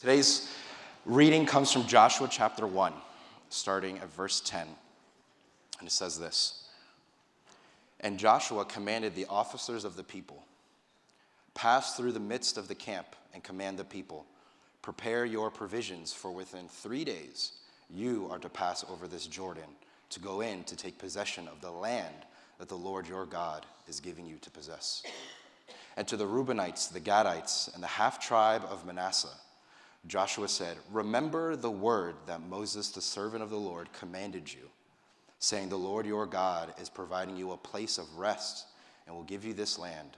Today's reading comes from Joshua chapter 1, starting at verse 10. And it says this And Joshua commanded the officers of the people Pass through the midst of the camp and command the people, Prepare your provisions, for within three days you are to pass over this Jordan to go in to take possession of the land that the Lord your God is giving you to possess. And to the Reubenites, the Gadites, and the half tribe of Manasseh, Joshua said, Remember the word that Moses, the servant of the Lord, commanded you, saying, The Lord your God is providing you a place of rest and will give you this land.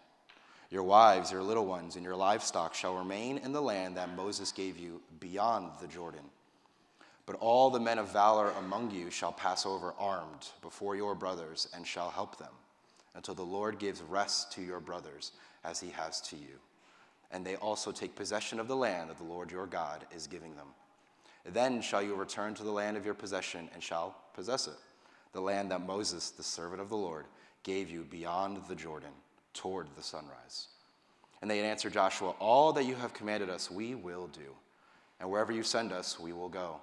Your wives, your little ones, and your livestock shall remain in the land that Moses gave you beyond the Jordan. But all the men of valor among you shall pass over armed before your brothers and shall help them until the Lord gives rest to your brothers as he has to you and they also take possession of the land that the Lord your God is giving them. Then shall you return to the land of your possession and shall possess it, the land that Moses, the servant of the Lord, gave you beyond the Jordan toward the sunrise. And they answered Joshua, All that you have commanded us, we will do, and wherever you send us, we will go.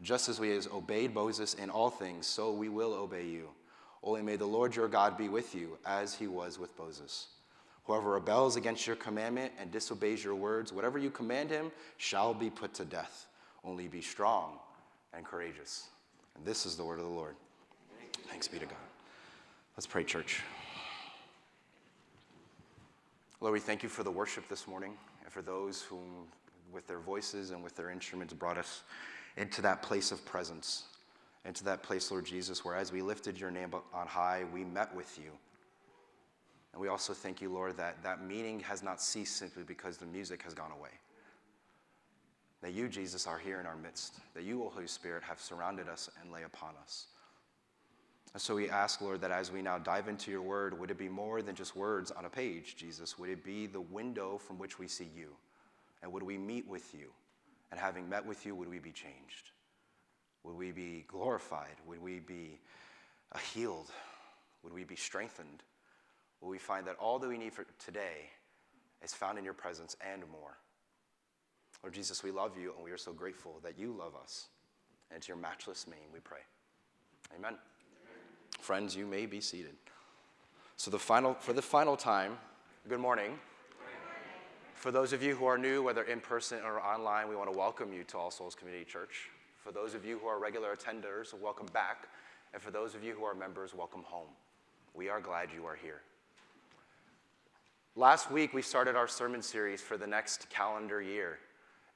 Just as we have obeyed Moses in all things, so we will obey you. Only may the Lord your God be with you, as he was with Moses. Whoever rebels against your commandment and disobeys your words, whatever you command him, shall be put to death. Only be strong and courageous. And this is the word of the Lord. Thanks be to God. Let's pray, church. Lord, we thank you for the worship this morning and for those who, with their voices and with their instruments, brought us into that place of presence, into that place, Lord Jesus, where as we lifted your name on high, we met with you and we also thank you, Lord, that that meaning has not ceased simply because the music has gone away. That you, Jesus, are here in our midst. That you, O Holy Spirit, have surrounded us and lay upon us. And so we ask, Lord, that as we now dive into your word, would it be more than just words on a page, Jesus? Would it be the window from which we see you? And would we meet with you? And having met with you, would we be changed? Would we be glorified? Would we be healed? Would we be strengthened? Will we find that all that we need for today is found in your presence and more. Lord Jesus, we love you and we are so grateful that you love us. And it's your matchless name we pray. Amen. Amen. Friends, you may be seated. So the final for the final time, good morning. For those of you who are new, whether in person or online, we want to welcome you to All Souls Community Church. For those of you who are regular attenders, welcome back. And for those of you who are members, welcome home. We are glad you are here. Last week, we started our sermon series for the next calendar year.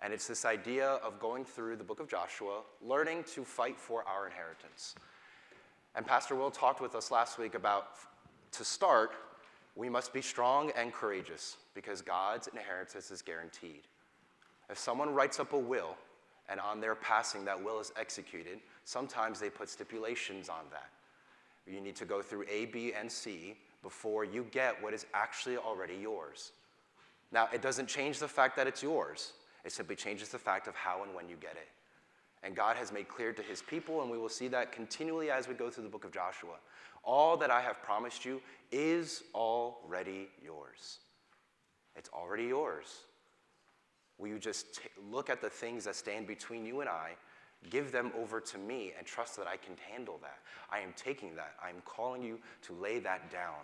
And it's this idea of going through the book of Joshua, learning to fight for our inheritance. And Pastor Will talked with us last week about to start, we must be strong and courageous because God's inheritance is guaranteed. If someone writes up a will and on their passing that will is executed, sometimes they put stipulations on that. You need to go through A, B, and C before you get what is actually already yours. Now, it doesn't change the fact that it's yours, it simply changes the fact of how and when you get it. And God has made clear to his people, and we will see that continually as we go through the book of Joshua. All that I have promised you is already yours. It's already yours. Will you just t- look at the things that stand between you and I Give them over to me and trust that I can handle that. I am taking that. I am calling you to lay that down.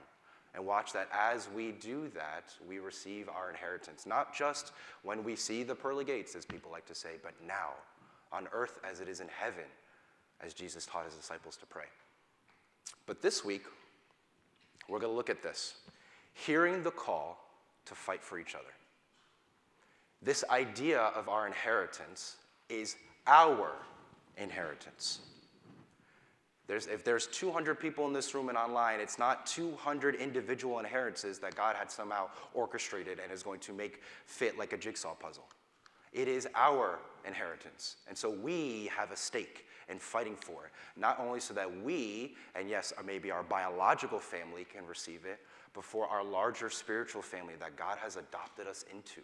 And watch that as we do that, we receive our inheritance. Not just when we see the pearly gates, as people like to say, but now, on earth as it is in heaven, as Jesus taught his disciples to pray. But this week, we're going to look at this hearing the call to fight for each other. This idea of our inheritance is our inheritance. There's, if there's 200 people in this room and online, it's not 200 individual inheritances that God had somehow orchestrated and is going to make fit like a jigsaw puzzle. It is our inheritance. And so we have a stake in fighting for it. Not only so that we, and yes, maybe our biological family can receive it, but for our larger spiritual family that God has adopted us into.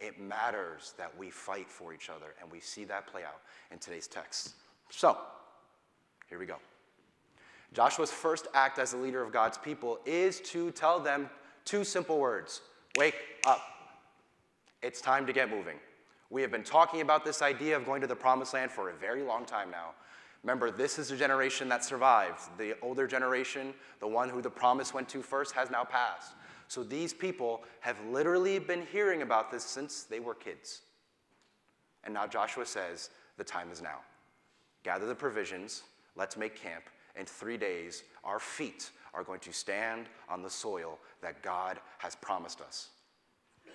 It matters that we fight for each other, and we see that play out in today's text. So, here we go. Joshua's first act as a leader of God's people is to tell them two simple words Wake up. It's time to get moving. We have been talking about this idea of going to the promised land for a very long time now. Remember, this is a generation that survived. The older generation, the one who the promise went to first, has now passed. So these people have literally been hearing about this since they were kids. And now Joshua says, the time is now. Gather the provisions, let's make camp. In three days, our feet are going to stand on the soil that God has promised us.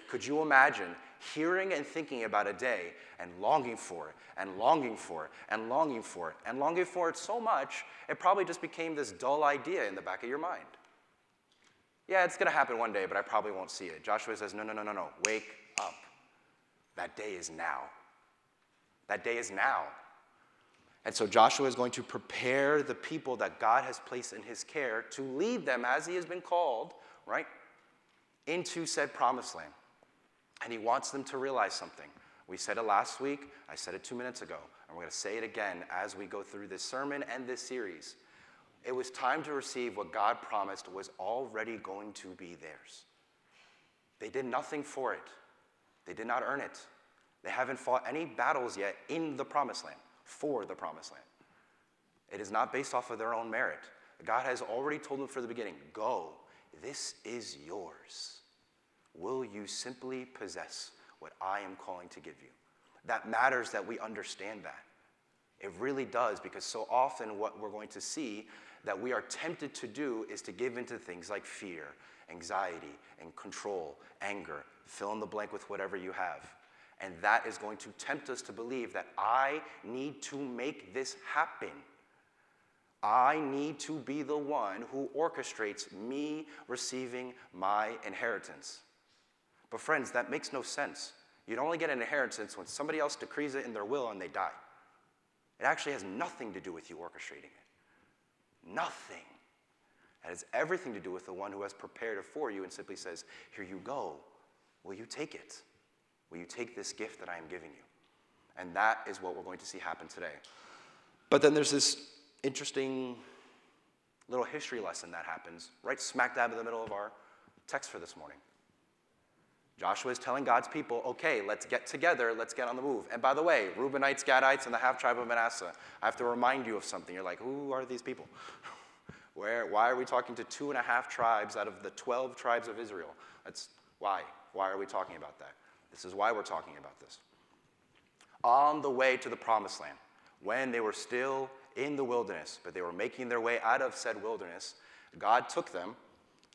Could you imagine hearing and thinking about a day and longing for it and longing for it and longing for it and longing for it so much, it probably just became this dull idea in the back of your mind? Yeah, it's going to happen one day, but I probably won't see it. Joshua says, No, no, no, no, no. Wake up. That day is now. That day is now. And so Joshua is going to prepare the people that God has placed in his care to lead them as he has been called, right, into said promised land. And he wants them to realize something. We said it last week, I said it two minutes ago, and we're going to say it again as we go through this sermon and this series. It was time to receive what God promised was already going to be theirs. They did nothing for it, they did not earn it. They haven't fought any battles yet in the promised land, for the promised land. It is not based off of their own merit. God has already told them from the beginning go, this is yours. Will you simply possess what I am calling to give you? That matters that we understand that. It really does, because so often what we're going to see that we are tempted to do is to give into things like fear, anxiety, and control, anger, fill in the blank with whatever you have. And that is going to tempt us to believe that I need to make this happen. I need to be the one who orchestrates me receiving my inheritance. But, friends, that makes no sense. You'd only get an inheritance when somebody else decrees it in their will and they die. It actually has nothing to do with you orchestrating it. Nothing. It has everything to do with the one who has prepared it for you and simply says, Here you go. Will you take it? Will you take this gift that I am giving you? And that is what we're going to see happen today. But then there's this interesting little history lesson that happens right smack dab in the middle of our text for this morning. Joshua is telling God's people, okay, let's get together, let's get on the move. And by the way, Reubenites, Gadites, and the half tribe of Manasseh, I have to remind you of something. You're like, who are these people? Where, why are we talking to two and a half tribes out of the 12 tribes of Israel? That's why. Why are we talking about that? This is why we're talking about this. On the way to the promised land, when they were still in the wilderness, but they were making their way out of said wilderness, God took them.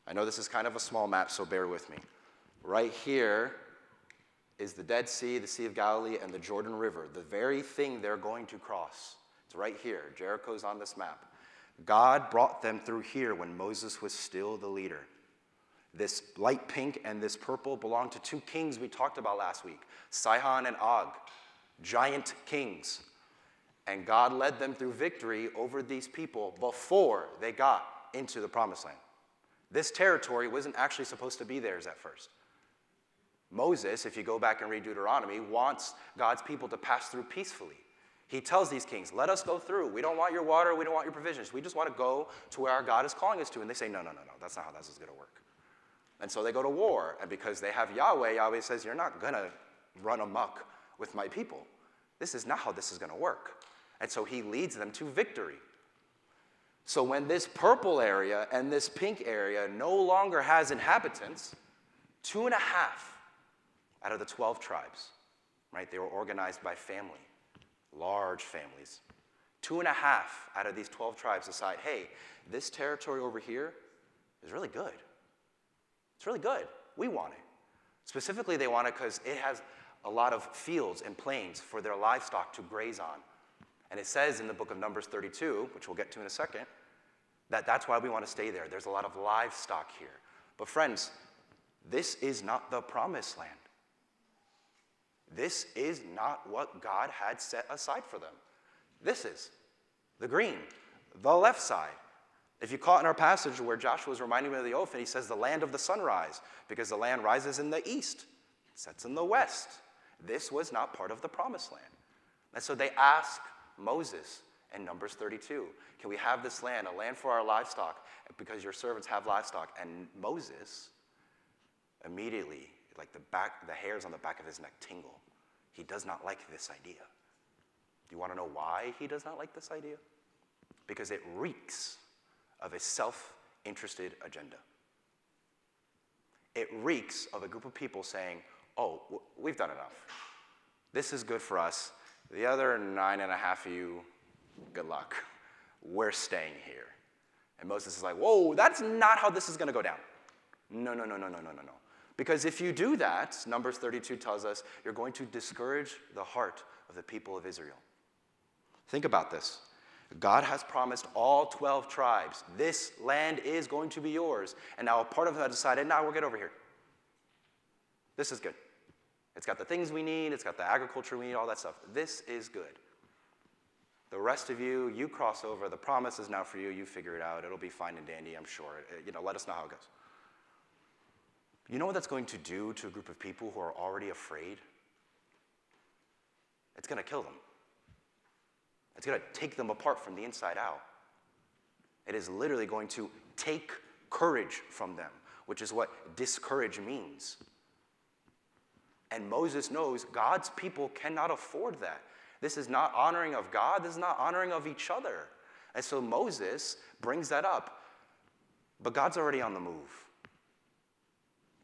I know this is kind of a small map, so bear with me. Right here is the Dead Sea, the Sea of Galilee, and the Jordan River, the very thing they're going to cross. It's right here. Jericho's on this map. God brought them through here when Moses was still the leader. This light pink and this purple belong to two kings we talked about last week Sihon and Og, giant kings. And God led them through victory over these people before they got into the promised land. This territory wasn't actually supposed to be theirs at first. Moses, if you go back and read Deuteronomy, wants God's people to pass through peacefully. He tells these kings, Let us go through. We don't want your water. We don't want your provisions. We just want to go to where our God is calling us to. And they say, No, no, no, no. That's not how this is going to work. And so they go to war. And because they have Yahweh, Yahweh says, You're not going to run amok with my people. This is not how this is going to work. And so he leads them to victory. So when this purple area and this pink area no longer has inhabitants, two and a half out of the 12 tribes, right? They were organized by family, large families. Two and a half out of these 12 tribes decide hey, this territory over here is really good. It's really good. We want it. Specifically, they want it because it has a lot of fields and plains for their livestock to graze on. And it says in the book of Numbers 32, which we'll get to in a second, that that's why we want to stay there. There's a lot of livestock here. But, friends, this is not the promised land. This is not what God had set aside for them. This is the green, the left side. If you caught in our passage where Joshua was reminding me of the oath, and he says, the land of the sunrise, because the land rises in the east, sets in the west. This was not part of the promised land. And so they ask Moses in Numbers 32, Can we have this land, a land for our livestock, because your servants have livestock? And Moses immediately like the back, the hairs on the back of his neck tingle. he does not like this idea. Do you want to know why he does not like this idea? Because it reeks of a self interested agenda. It reeks of a group of people saying, oh, we've done enough. This is good for us. The other nine and a half of you, good luck. We're staying here. And Moses is like, whoa, that's not how this is going to go down. No, no, no, no, no, no, no, no. Because if you do that, Numbers 32 tells us, you're going to discourage the heart of the people of Israel. Think about this. God has promised all 12 tribes, this land is going to be yours. And now a part of them have decided, now nah, we'll get over here. This is good. It's got the things we need, it's got the agriculture we need, all that stuff. This is good. The rest of you, you cross over. The promise is now for you. You figure it out. It'll be fine and dandy, I'm sure. You know, let us know how it goes. You know what that's going to do to a group of people who are already afraid? It's going to kill them. It's going to take them apart from the inside out. It is literally going to take courage from them, which is what discourage means. And Moses knows God's people cannot afford that. This is not honoring of God, this is not honoring of each other. And so Moses brings that up. But God's already on the move.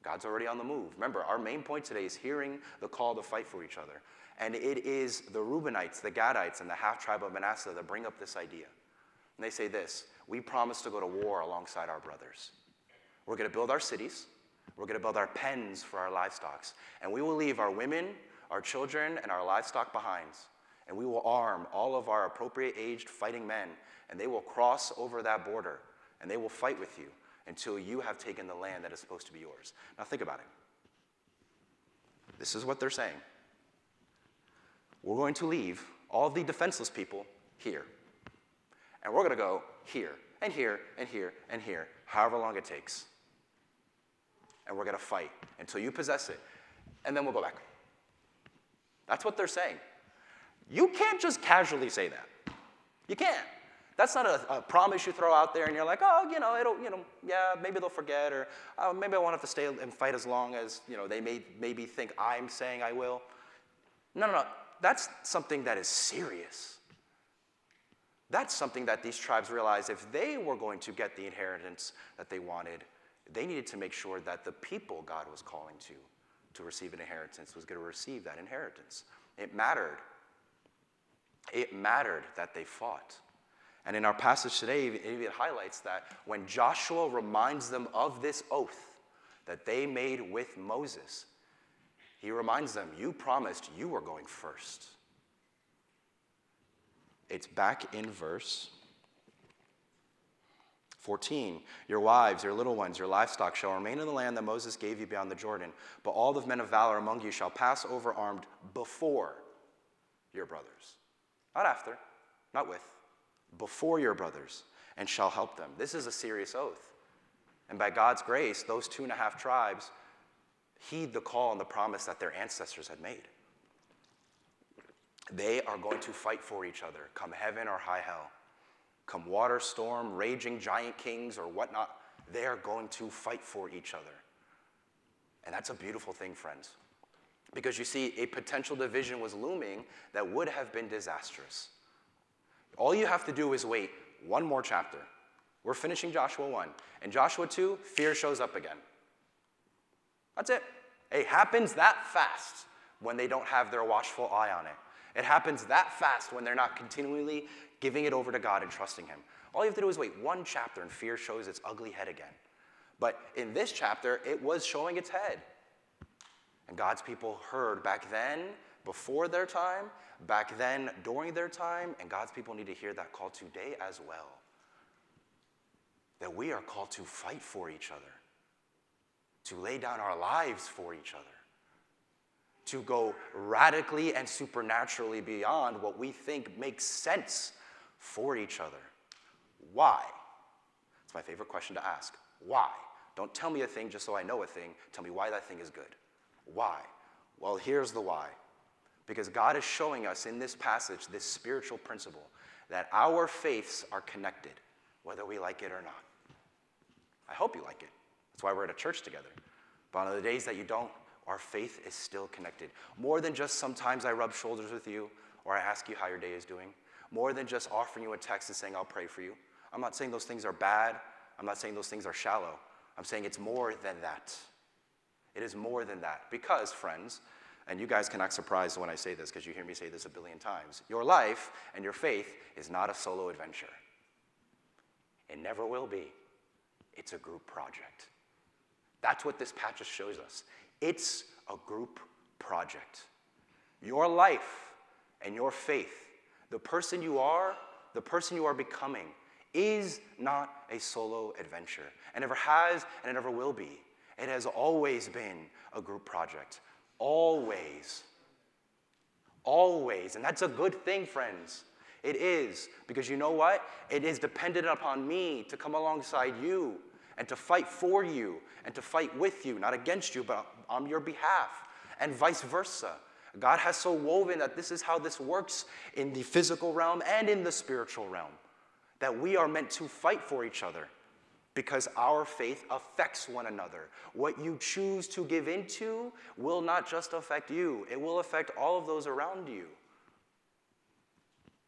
God's already on the move. Remember, our main point today is hearing the call to fight for each other. And it is the Reubenites, the Gadites, and the half tribe of Manasseh that bring up this idea. And they say this We promise to go to war alongside our brothers. We're going to build our cities, we're going to build our pens for our livestock, and we will leave our women, our children, and our livestock behind. And we will arm all of our appropriate aged fighting men, and they will cross over that border, and they will fight with you until you have taken the land that is supposed to be yours. Now, think about it. This is what they're saying. We're going to leave all the defenseless people here. And we're going to go here, and here, and here, and here, however long it takes. And we're going to fight until you possess it, and then we'll go back. That's what they're saying. You can't just casually say that. You can't. That's not a, a, promise you throw out there and you're like, oh, you know, it'll, you know, yeah, maybe they'll forget or oh, maybe I won't have to stay and fight as long as, you know, they may maybe think I'm saying I will. No, no, no. That's something that is serious. That's something that these tribes realized if they were going to get the inheritance that they wanted, they needed to make sure that the people God was calling to to receive an inheritance was going to receive that inheritance. It mattered. It mattered that they fought. And in our passage today, it highlights that when Joshua reminds them of this oath that they made with Moses, he reminds them, You promised you were going first. It's back in verse 14. Your wives, your little ones, your livestock shall remain in the land that Moses gave you beyond the Jordan, but all the men of valor among you shall pass over armed before your brothers. Not after, not with before your brothers and shall help them. This is a serious oath. And by God's grace, those two and a half tribes heed the call and the promise that their ancestors had made. They are going to fight for each other, come heaven or high hell, come water storm, raging giant kings, or whatnot. They are going to fight for each other. And that's a beautiful thing, friends. Because you see, a potential division was looming that would have been disastrous. All you have to do is wait one more chapter. We're finishing Joshua 1. In Joshua 2, fear shows up again. That's it. It happens that fast when they don't have their watchful eye on it. It happens that fast when they're not continually giving it over to God and trusting Him. All you have to do is wait one chapter and fear shows its ugly head again. But in this chapter, it was showing its head. And God's people heard back then, before their time, back then during their time, and God's people need to hear that call today as well. That we are called to fight for each other, to lay down our lives for each other, to go radically and supernaturally beyond what we think makes sense for each other. Why? It's my favorite question to ask. Why? Don't tell me a thing just so I know a thing. Tell me why that thing is good. Why? Well, here's the why. Because God is showing us in this passage this spiritual principle that our faiths are connected, whether we like it or not. I hope you like it. That's why we're at a church together. But on the days that you don't, our faith is still connected. More than just sometimes I rub shoulders with you or I ask you how your day is doing. More than just offering you a text and saying, I'll pray for you. I'm not saying those things are bad. I'm not saying those things are shallow. I'm saying it's more than that. It is more than that. Because, friends, and you guys can act surprised when I say this because you hear me say this a billion times, your life and your faith is not a solo adventure. It never will be. It's a group project. That's what this passage shows us. It's a group project. Your life and your faith, the person you are, the person you are becoming, is not a solo adventure. It never has and it never will be. It has always been a group project. Always. Always. And that's a good thing, friends. It is. Because you know what? It is dependent upon me to come alongside you and to fight for you and to fight with you, not against you, but on your behalf, and vice versa. God has so woven that this is how this works in the physical realm and in the spiritual realm, that we are meant to fight for each other because our faith affects one another. What you choose to give into will not just affect you, it will affect all of those around you.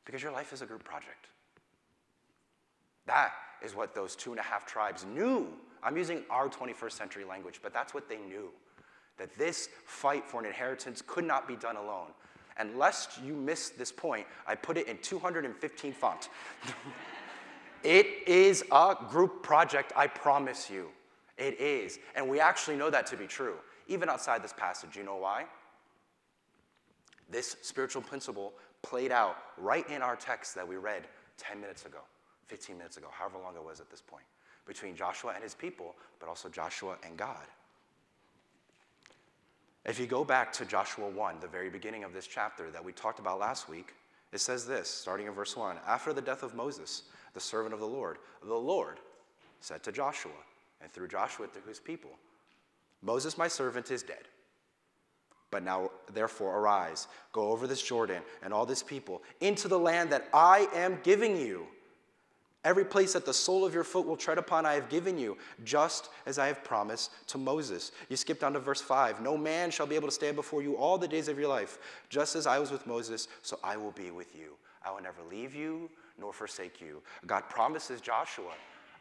Because your life is a group project. That is what those two and a half tribes knew. I'm using our 21st century language, but that's what they knew. That this fight for an inheritance could not be done alone. And lest you miss this point, I put it in 215 font. It is a group project, I promise you. It is. And we actually know that to be true, even outside this passage. You know why? This spiritual principle played out right in our text that we read 10 minutes ago, 15 minutes ago, however long it was at this point, between Joshua and his people, but also Joshua and God. If you go back to Joshua 1, the very beginning of this chapter that we talked about last week, it says this, starting in verse 1 After the death of Moses, the servant of the Lord. The Lord said to Joshua, and through Joshua to his people, Moses, my servant, is dead. But now, therefore, arise, go over this Jordan and all this people into the land that I am giving you. Every place that the sole of your foot will tread upon, I have given you, just as I have promised to Moses. You skip down to verse 5. No man shall be able to stand before you all the days of your life. Just as I was with Moses, so I will be with you. I will never leave you nor forsake you. God promises Joshua,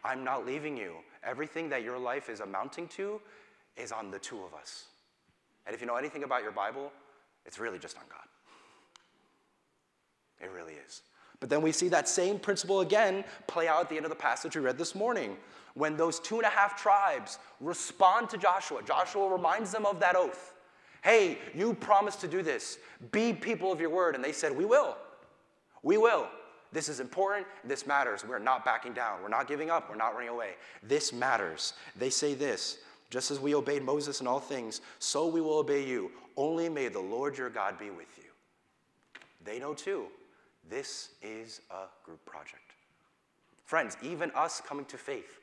I'm not leaving you. Everything that your life is amounting to is on the two of us. And if you know anything about your Bible, it's really just on God. It really is. But then we see that same principle again play out at the end of the passage we read this morning. When those two and a half tribes respond to Joshua, Joshua reminds them of that oath. Hey, you promised to do this. Be people of your word. And they said, We will. We will. This is important. This matters. We're not backing down. We're not giving up. We're not running away. This matters. They say this just as we obeyed Moses in all things, so we will obey you. Only may the Lord your God be with you. They know too, this is a group project. Friends, even us coming to faith,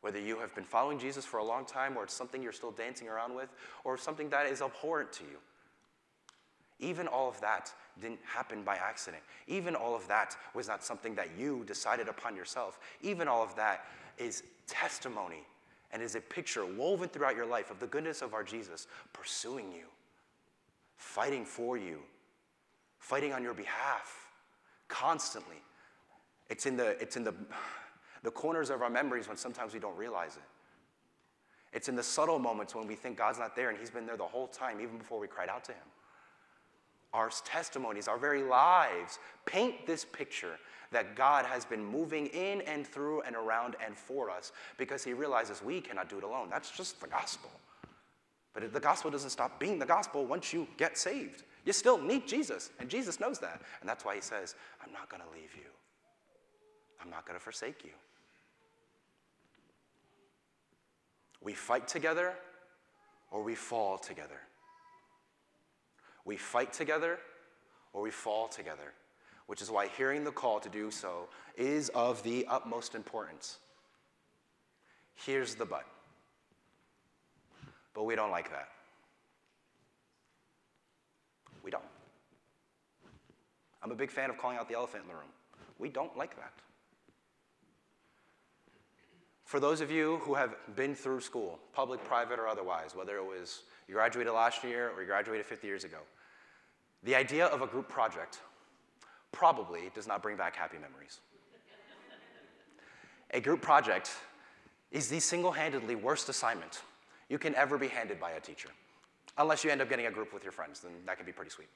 whether you have been following Jesus for a long time or it's something you're still dancing around with or something that is abhorrent to you, even all of that didn't happen by accident. Even all of that was not something that you decided upon yourself. Even all of that is testimony and is a picture woven throughout your life of the goodness of our Jesus pursuing you, fighting for you, fighting on your behalf constantly. It's in the, it's in the, the corners of our memories when sometimes we don't realize it. It's in the subtle moments when we think God's not there and He's been there the whole time, even before we cried out to Him our testimonies, our very lives paint this picture that God has been moving in and through and around and for us because he realizes we cannot do it alone. That's just the gospel. But the gospel doesn't stop being the gospel once you get saved. You still need Jesus, and Jesus knows that. And that's why he says, I'm not going to leave you, I'm not going to forsake you. We fight together or we fall together. We fight together or we fall together, which is why hearing the call to do so is of the utmost importance. Here's the but. But we don't like that. We don't. I'm a big fan of calling out the elephant in the room. We don't like that. For those of you who have been through school, public, private, or otherwise, whether it was you graduated last year, or you graduated 50 years ago. The idea of a group project probably does not bring back happy memories. a group project is the single handedly worst assignment you can ever be handed by a teacher. Unless you end up getting a group with your friends, then that can be pretty sweet.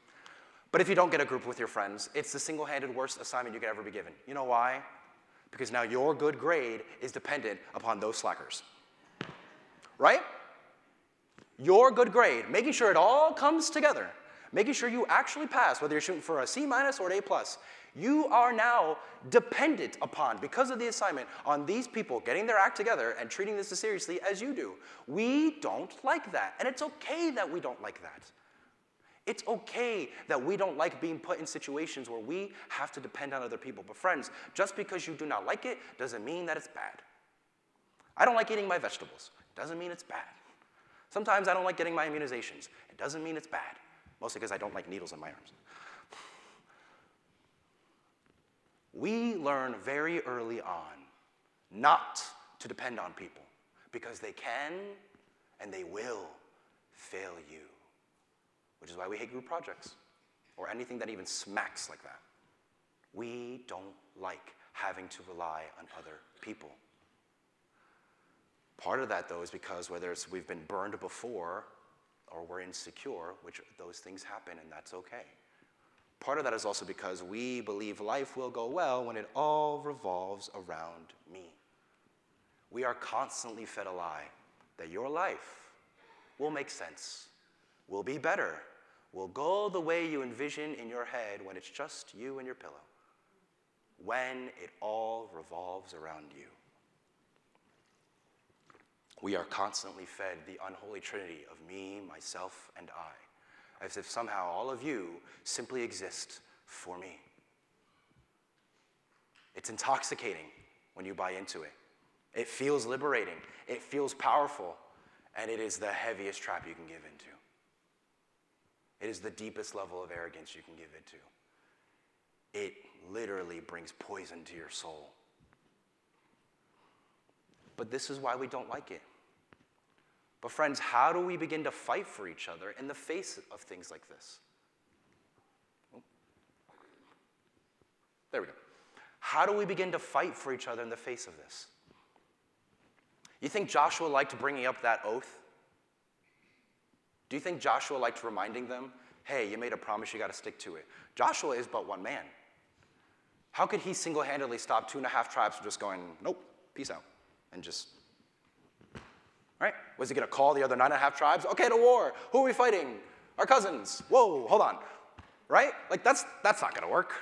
But if you don't get a group with your friends, it's the single handed worst assignment you could ever be given. You know why? Because now your good grade is dependent upon those slackers. Right? Your good grade, making sure it all comes together, making sure you actually pass, whether you're shooting for a C minus or an A plus, you are now dependent upon, because of the assignment, on these people getting their act together and treating this as seriously as you do. We don't like that. And it's okay that we don't like that. It's okay that we don't like being put in situations where we have to depend on other people. But, friends, just because you do not like it doesn't mean that it's bad. I don't like eating my vegetables. It doesn't mean it's bad. Sometimes I don't like getting my immunizations. It doesn't mean it's bad, mostly because I don't like needles in my arms. We learn very early on not to depend on people because they can and they will fail you, which is why we hate group projects or anything that even smacks like that. We don't like having to rely on other people. Part of that, though, is because whether it's we've been burned before or we're insecure, which those things happen, and that's okay. Part of that is also because we believe life will go well when it all revolves around me. We are constantly fed a lie that your life will make sense, will be better, will go the way you envision in your head when it's just you and your pillow, when it all revolves around you. We are constantly fed the unholy trinity of me, myself, and I as if somehow all of you simply exist for me. It's intoxicating when you buy into it. It feels liberating, it feels powerful, and it is the heaviest trap you can give into. It is the deepest level of arrogance you can give into. It literally brings poison to your soul. But this is why we don't like it. But, friends, how do we begin to fight for each other in the face of things like this? There we go. How do we begin to fight for each other in the face of this? You think Joshua liked bringing up that oath? Do you think Joshua liked reminding them, hey, you made a promise, you got to stick to it? Joshua is but one man. How could he single handedly stop two and a half tribes from just going, nope, peace out, and just right? Was he going to call the other nine and a half tribes? Okay, to war. Who are we fighting? Our cousins. Whoa, hold on. Right? Like, that's, that's not going to work.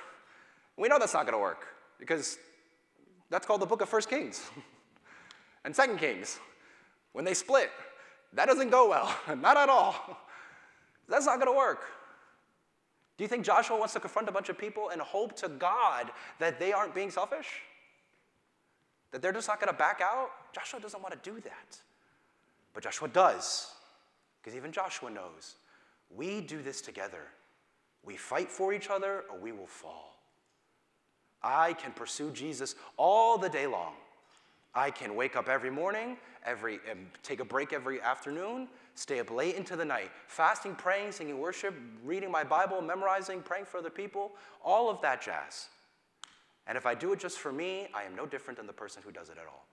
We know that's not going to work because that's called the book of First Kings and Second Kings. When they split, that doesn't go well. not at all. That's not going to work. Do you think Joshua wants to confront a bunch of people and hope to God that they aren't being selfish? That they're just not going to back out? Joshua doesn't want to do that. But Joshua does, because even Joshua knows we do this together. We fight for each other or we will fall. I can pursue Jesus all the day long. I can wake up every morning, every take a break every afternoon, stay up late into the night, fasting, praying, singing worship, reading my Bible, memorizing, praying for other people, all of that jazz. And if I do it just for me, I am no different than the person who does it at all.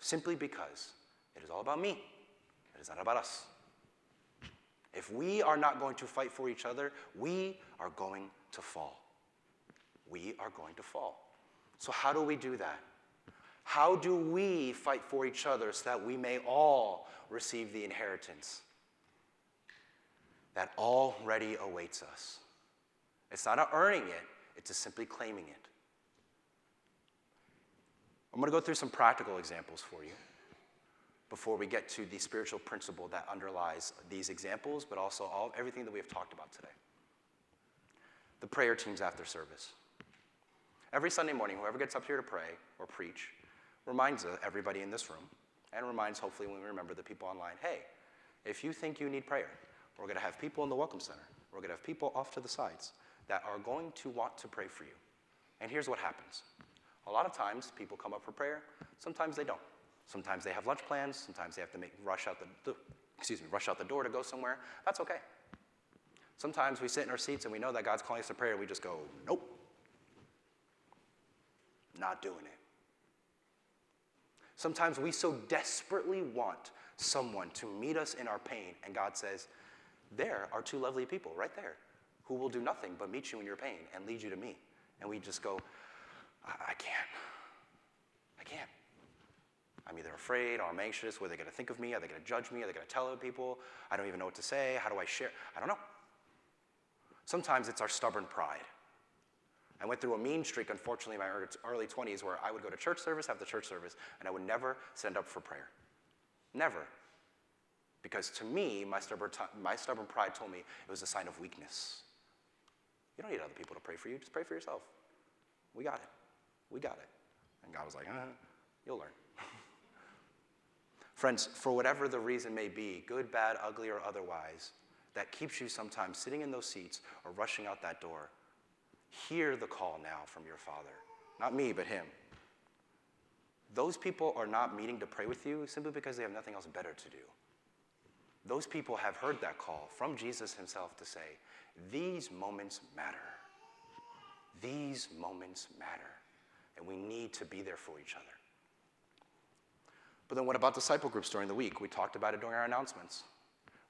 Simply because it is all about me. It is not about us. If we are not going to fight for each other, we are going to fall. We are going to fall. So, how do we do that? How do we fight for each other so that we may all receive the inheritance that already awaits us? It's not earning it, it's a simply claiming it. I'm going to go through some practical examples for you before we get to the spiritual principle that underlies these examples, but also all everything that we have talked about today. The prayer teams after service. Every Sunday morning, whoever gets up here to pray or preach reminds uh, everybody in this room, and reminds hopefully when we remember the people online, hey, if you think you need prayer, we're going to have people in the Welcome Center, we're going to have people off to the sides that are going to want to pray for you. And here's what happens a lot of times people come up for prayer, sometimes they don't. Sometimes they have lunch plans, sometimes they have to make, rush out the, excuse me, rush out the door to go somewhere. That's okay. Sometimes we sit in our seats and we know that God's calling us to prayer we just go, nope, not doing it. Sometimes we so desperately want someone to meet us in our pain, and God says, There are two lovely people right there who will do nothing but meet you in your pain and lead you to me. And we just go, I, I can't. I can't. I'm either afraid or I'm anxious. What are they going to think of me? Are they going to judge me? Are they going to tell other people? I don't even know what to say. How do I share? I don't know. Sometimes it's our stubborn pride. I went through a mean streak, unfortunately, in my early 20s, where I would go to church service, have the church service, and I would never stand up for prayer. Never. Because to me, my stubborn, t- my stubborn pride told me it was a sign of weakness. You don't need other people to pray for you, just pray for yourself. We got it. We got it. And God was like, uh, you'll learn. Friends, for whatever the reason may be, good, bad, ugly, or otherwise, that keeps you sometimes sitting in those seats or rushing out that door, hear the call now from your Father. Not me, but Him. Those people are not meeting to pray with you simply because they have nothing else better to do. Those people have heard that call from Jesus Himself to say, These moments matter. These moments matter. And we need to be there for each other. But then what about disciple groups during the week? We talked about it during our announcements.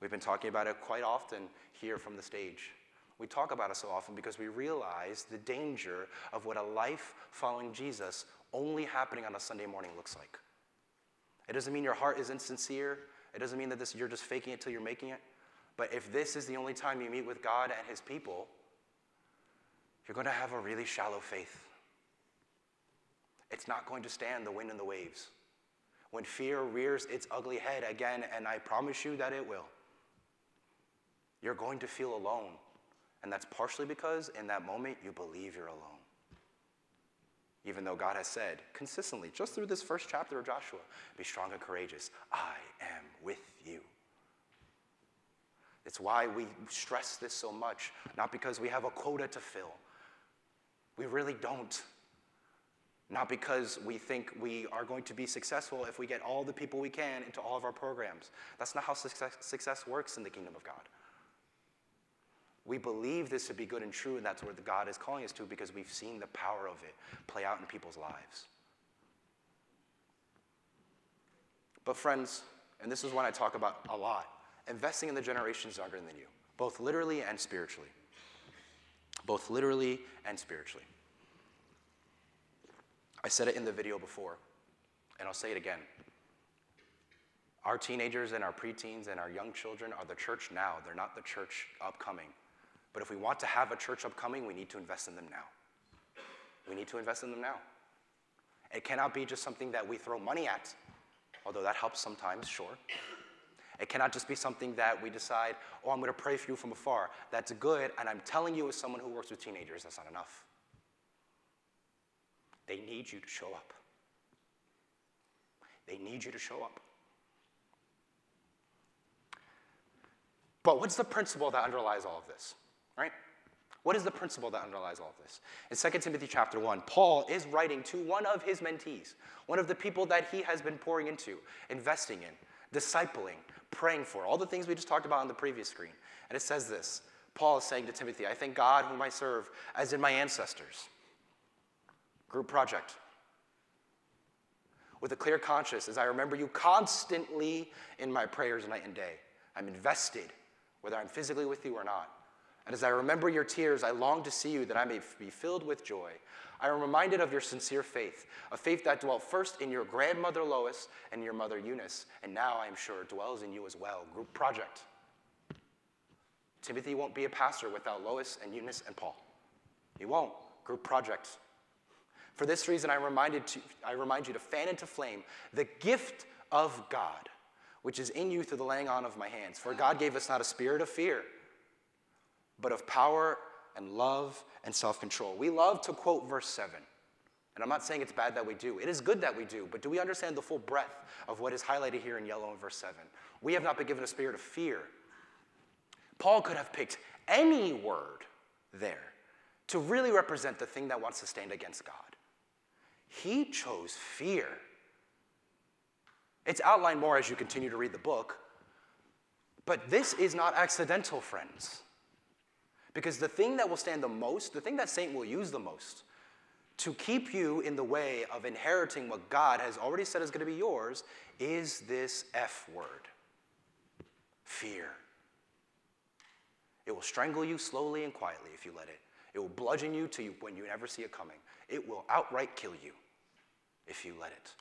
We've been talking about it quite often here from the stage. We talk about it so often because we realize the danger of what a life following Jesus only happening on a Sunday morning looks like. It doesn't mean your heart is insincere. It doesn't mean that this, you're just faking it till you're making it. But if this is the only time you meet with God and His people, you're going to have a really shallow faith. It's not going to stand the wind and the waves. When fear rears its ugly head again, and I promise you that it will, you're going to feel alone. And that's partially because in that moment you believe you're alone. Even though God has said consistently, just through this first chapter of Joshua, be strong and courageous. I am with you. It's why we stress this so much, not because we have a quota to fill. We really don't. Not because we think we are going to be successful if we get all the people we can into all of our programs. That's not how success, success works in the kingdom of God. We believe this to be good and true, and that's where God is calling us to because we've seen the power of it play out in people's lives. But, friends, and this is one I talk about a lot investing in the generations younger than you, both literally and spiritually. Both literally and spiritually. I said it in the video before, and I'll say it again. Our teenagers and our preteens and our young children are the church now. They're not the church upcoming. But if we want to have a church upcoming, we need to invest in them now. We need to invest in them now. It cannot be just something that we throw money at, although that helps sometimes, sure. It cannot just be something that we decide, oh, I'm going to pray for you from afar. That's good, and I'm telling you as someone who works with teenagers, that's not enough. They need you to show up. They need you to show up. But what's the principle that underlies all of this? right? What is the principle that underlies all of this? In 2 Timothy chapter 1, Paul is writing to one of his mentees, one of the people that he has been pouring into, investing in, discipling, praying for, all the things we just talked about on the previous screen. And it says this Paul is saying to Timothy, I thank God whom I serve as in my ancestors. Group project. With a clear conscience, as I remember you constantly in my prayers night and day. I'm invested, whether I'm physically with you or not. And as I remember your tears, I long to see you that I may be filled with joy. I am reminded of your sincere faith, a faith that dwelt first in your grandmother Lois and your mother Eunice, and now I am sure dwells in you as well. Group project. Timothy won't be a pastor without Lois and Eunice and Paul. He won't. Group project. For this reason, I, reminded to, I remind you to fan into flame the gift of God, which is in you through the laying on of my hands. For God gave us not a spirit of fear but of power and love and self control. We love to quote verse 7. And I'm not saying it's bad that we do. It is good that we do, but do we understand the full breadth of what is highlighted here in yellow in verse 7? We have not been given a spirit of fear. Paul could have picked any word there to really represent the thing that wants to stand against God. He chose fear. It's outlined more as you continue to read the book, But this is not accidental, friends. Because the thing that will stand the most, the thing that Satan will use the most to keep you in the way of inheriting what God has already said is going to be yours is this F word fear. It will strangle you slowly and quietly if you let it. It will bludgeon you to you when you never see it coming. It will outright kill you if you let it.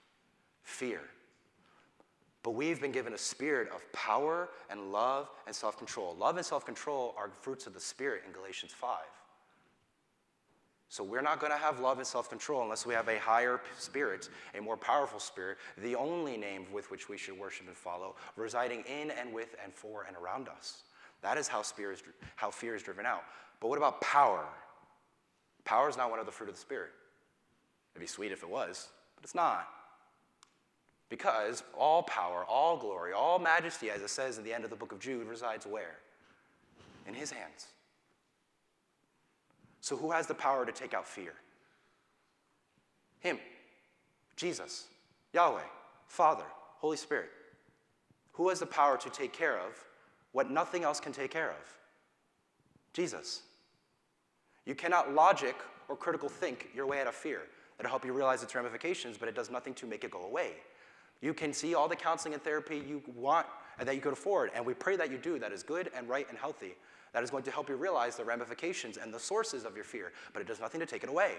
Fear. But we've been given a spirit of power and love and self control. Love and self control are fruits of the Spirit in Galatians 5. So we're not going to have love and self control unless we have a higher spirit, a more powerful spirit, the only name with which we should worship and follow, residing in and with and for and around us. That is how, spirit is, how fear is driven out. But what about power? Power is not one of the fruit of the Spirit. It'd be sweet if it was, but it's not. Because all power, all glory, all majesty, as it says in the end of the book of Jude, resides where? In his hands. So who has the power to take out fear? Him. Jesus. Yahweh. Father. Holy Spirit. Who has the power to take care of what nothing else can take care of? Jesus. You cannot logic or critical think your way out of fear. That'll help you realize its ramifications, but it does nothing to make it go away. You can see all the counseling and therapy you want and that you could afford, and we pray that you do. That is good and right and healthy. That is going to help you realize the ramifications and the sources of your fear, but it does nothing to take it away.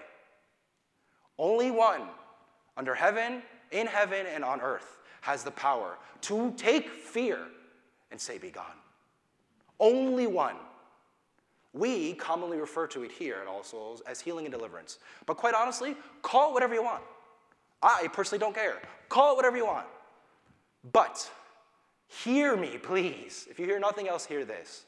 Only one under heaven, in heaven, and on earth has the power to take fear and say, Be gone. Only one. We commonly refer to it here at All Souls as healing and deliverance. But quite honestly, call it whatever you want. I personally don't care. Call it whatever you want. But hear me, please. If you hear nothing else, hear this.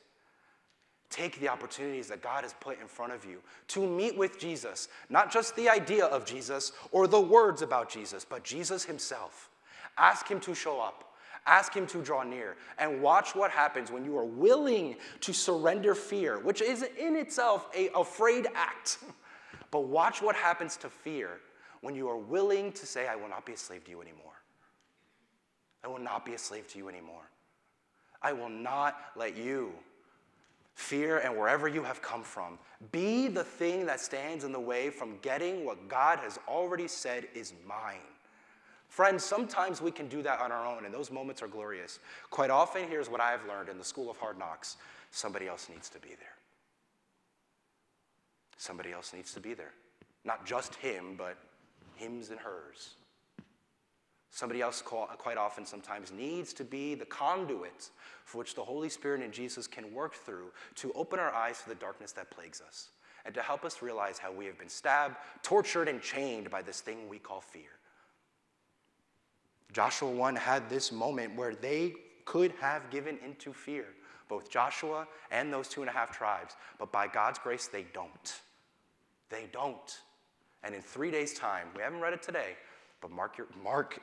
Take the opportunities that God has put in front of you to meet with Jesus, not just the idea of Jesus or the words about Jesus, but Jesus himself. Ask him to show up. Ask him to draw near and watch what happens when you are willing to surrender fear, which is in itself a afraid act. But watch what happens to fear when you are willing to say, I will not be a slave to you anymore. I will not be a slave to you anymore. I will not let you, fear and wherever you have come from, be the thing that stands in the way from getting what God has already said is mine. Friends, sometimes we can do that on our own, and those moments are glorious. Quite often, here's what I've learned in the school of hard knocks somebody else needs to be there. Somebody else needs to be there. Not just him, but hims and hers. Somebody else quite often sometimes needs to be the conduit for which the Holy Spirit and Jesus can work through to open our eyes to the darkness that plagues us and to help us realize how we have been stabbed, tortured, and chained by this thing we call fear. Joshua 1 had this moment where they could have given into fear, both Joshua and those two and a half tribes, but by God's grace, they don't. They don't. And in three days' time, we haven't read it today, but mark your, mark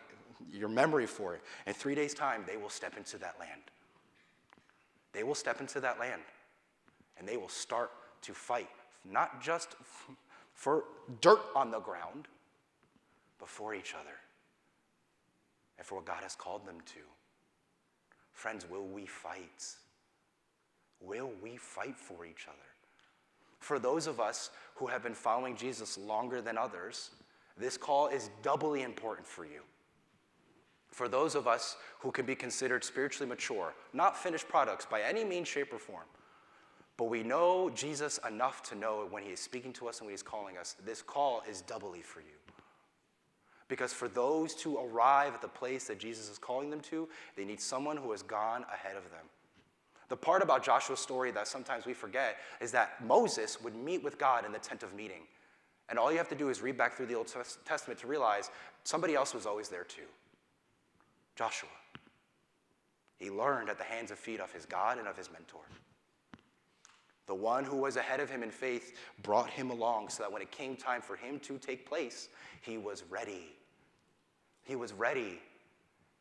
your memory for it. In three days' time, they will step into that land. They will step into that land and they will start to fight, not just for dirt on the ground, but for each other and for what God has called them to. Friends, will we fight? Will we fight for each other? For those of us who have been following Jesus longer than others, this call is doubly important for you. For those of us who can be considered spiritually mature, not finished products by any means, shape, or form, but we know Jesus enough to know when he is speaking to us and when he's calling us, this call is doubly for you. Because for those to arrive at the place that Jesus is calling them to, they need someone who has gone ahead of them. The part about Joshua's story that sometimes we forget is that Moses would meet with God in the tent of meeting. And all you have to do is read back through the Old Testament to realize somebody else was always there too Joshua. He learned at the hands and feet of his God and of his mentor. The one who was ahead of him in faith brought him along so that when it came time for him to take place, he was ready. He was ready.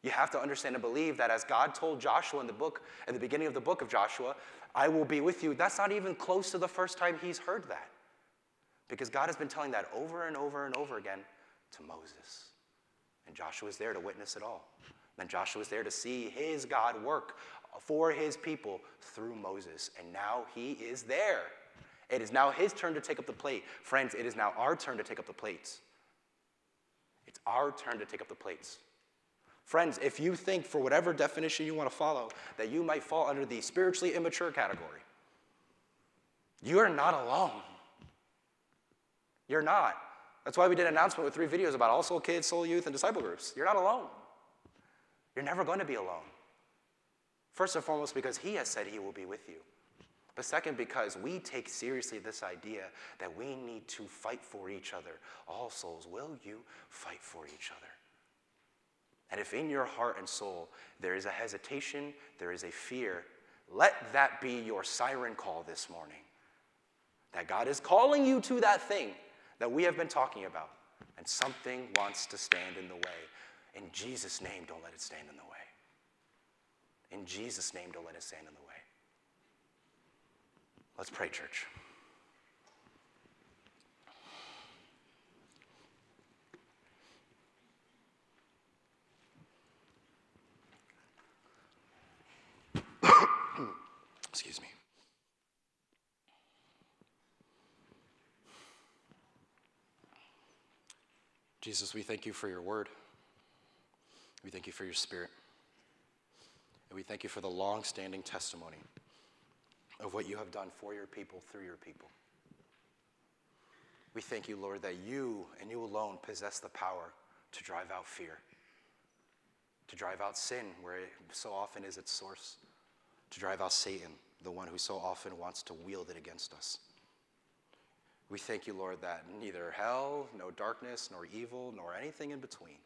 You have to understand and believe that as God told Joshua in the book, at the beginning of the book of Joshua, I will be with you, that's not even close to the first time he's heard that. Because God has been telling that over and over and over again to Moses. And Joshua is there to witness it all. Then Joshua is there to see his God work for his people through Moses. And now he is there. It is now his turn to take up the plate. Friends, it is now our turn to take up the plates. It's our turn to take up the plates. Friends, if you think, for whatever definition you want to follow, that you might fall under the spiritually immature category, you are not alone. You're not. That's why we did an announcement with three videos about all soul kids, soul youth, and disciple groups. You're not alone. You're never going to be alone. First and foremost, because He has said He will be with you. But second, because we take seriously this idea that we need to fight for each other. All souls, will you fight for each other? And if in your heart and soul there is a hesitation, there is a fear, let that be your siren call this morning. That God is calling you to that thing that we have been talking about, and something wants to stand in the way. In Jesus' name, don't let it stand in the way. In Jesus' name, don't let it stand in the way. Let's pray, church. Excuse me. Jesus, we thank you for your word. We thank you for your spirit. And we thank you for the long standing testimony of what you have done for your people through your people. We thank you, Lord, that you and you alone possess the power to drive out fear, to drive out sin where it so often is its source, to drive out Satan, the one who so often wants to wield it against us. We thank you, Lord, that neither hell, no darkness, nor evil, nor anything in between,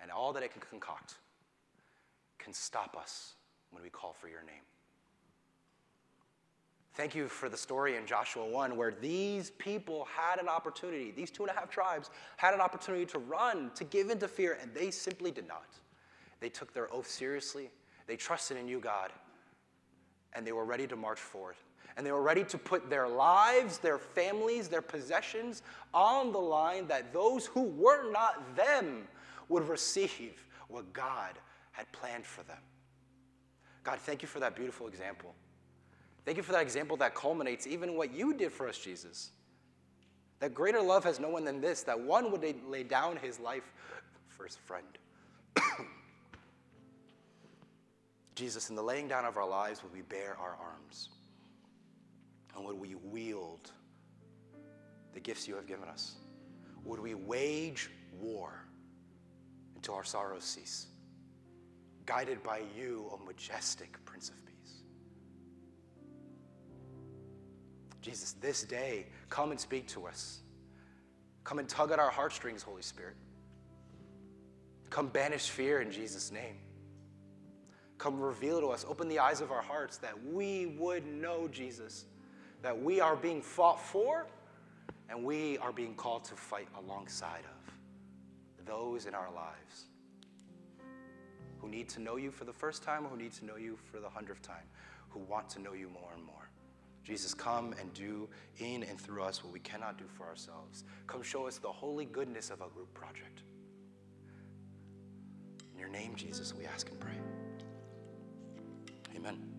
and all that it can concoct, can stop us when we call for your name. Thank you for the story in Joshua 1 where these people had an opportunity, these two and a half tribes had an opportunity to run, to give into fear, and they simply did not. They took their oath seriously, they trusted in you, God, and they were ready to march forth. And they were ready to put their lives, their families, their possessions on the line that those who were not them would receive what God had planned for them. God, thank you for that beautiful example. Thank you for that example that culminates even what you did for us, Jesus. That greater love has no one than this, that one would lay down his life for his friend. Jesus, in the laying down of our lives, would we bear our arms? And would we wield the gifts you have given us? Would we wage war until our sorrows cease? Guided by you, O majestic Prince of Peace. Jesus, this day, come and speak to us. Come and tug at our heartstrings, Holy Spirit. Come banish fear in Jesus' name. Come reveal to us, open the eyes of our hearts that we would know Jesus, that we are being fought for and we are being called to fight alongside of those in our lives who need to know you for the first time who need to know you for the hundredth time, who want to know you more and more. Jesus, come and do in and through us what we cannot do for ourselves. Come show us the holy goodness of a group project. In your name, Jesus, we ask and pray. Amen.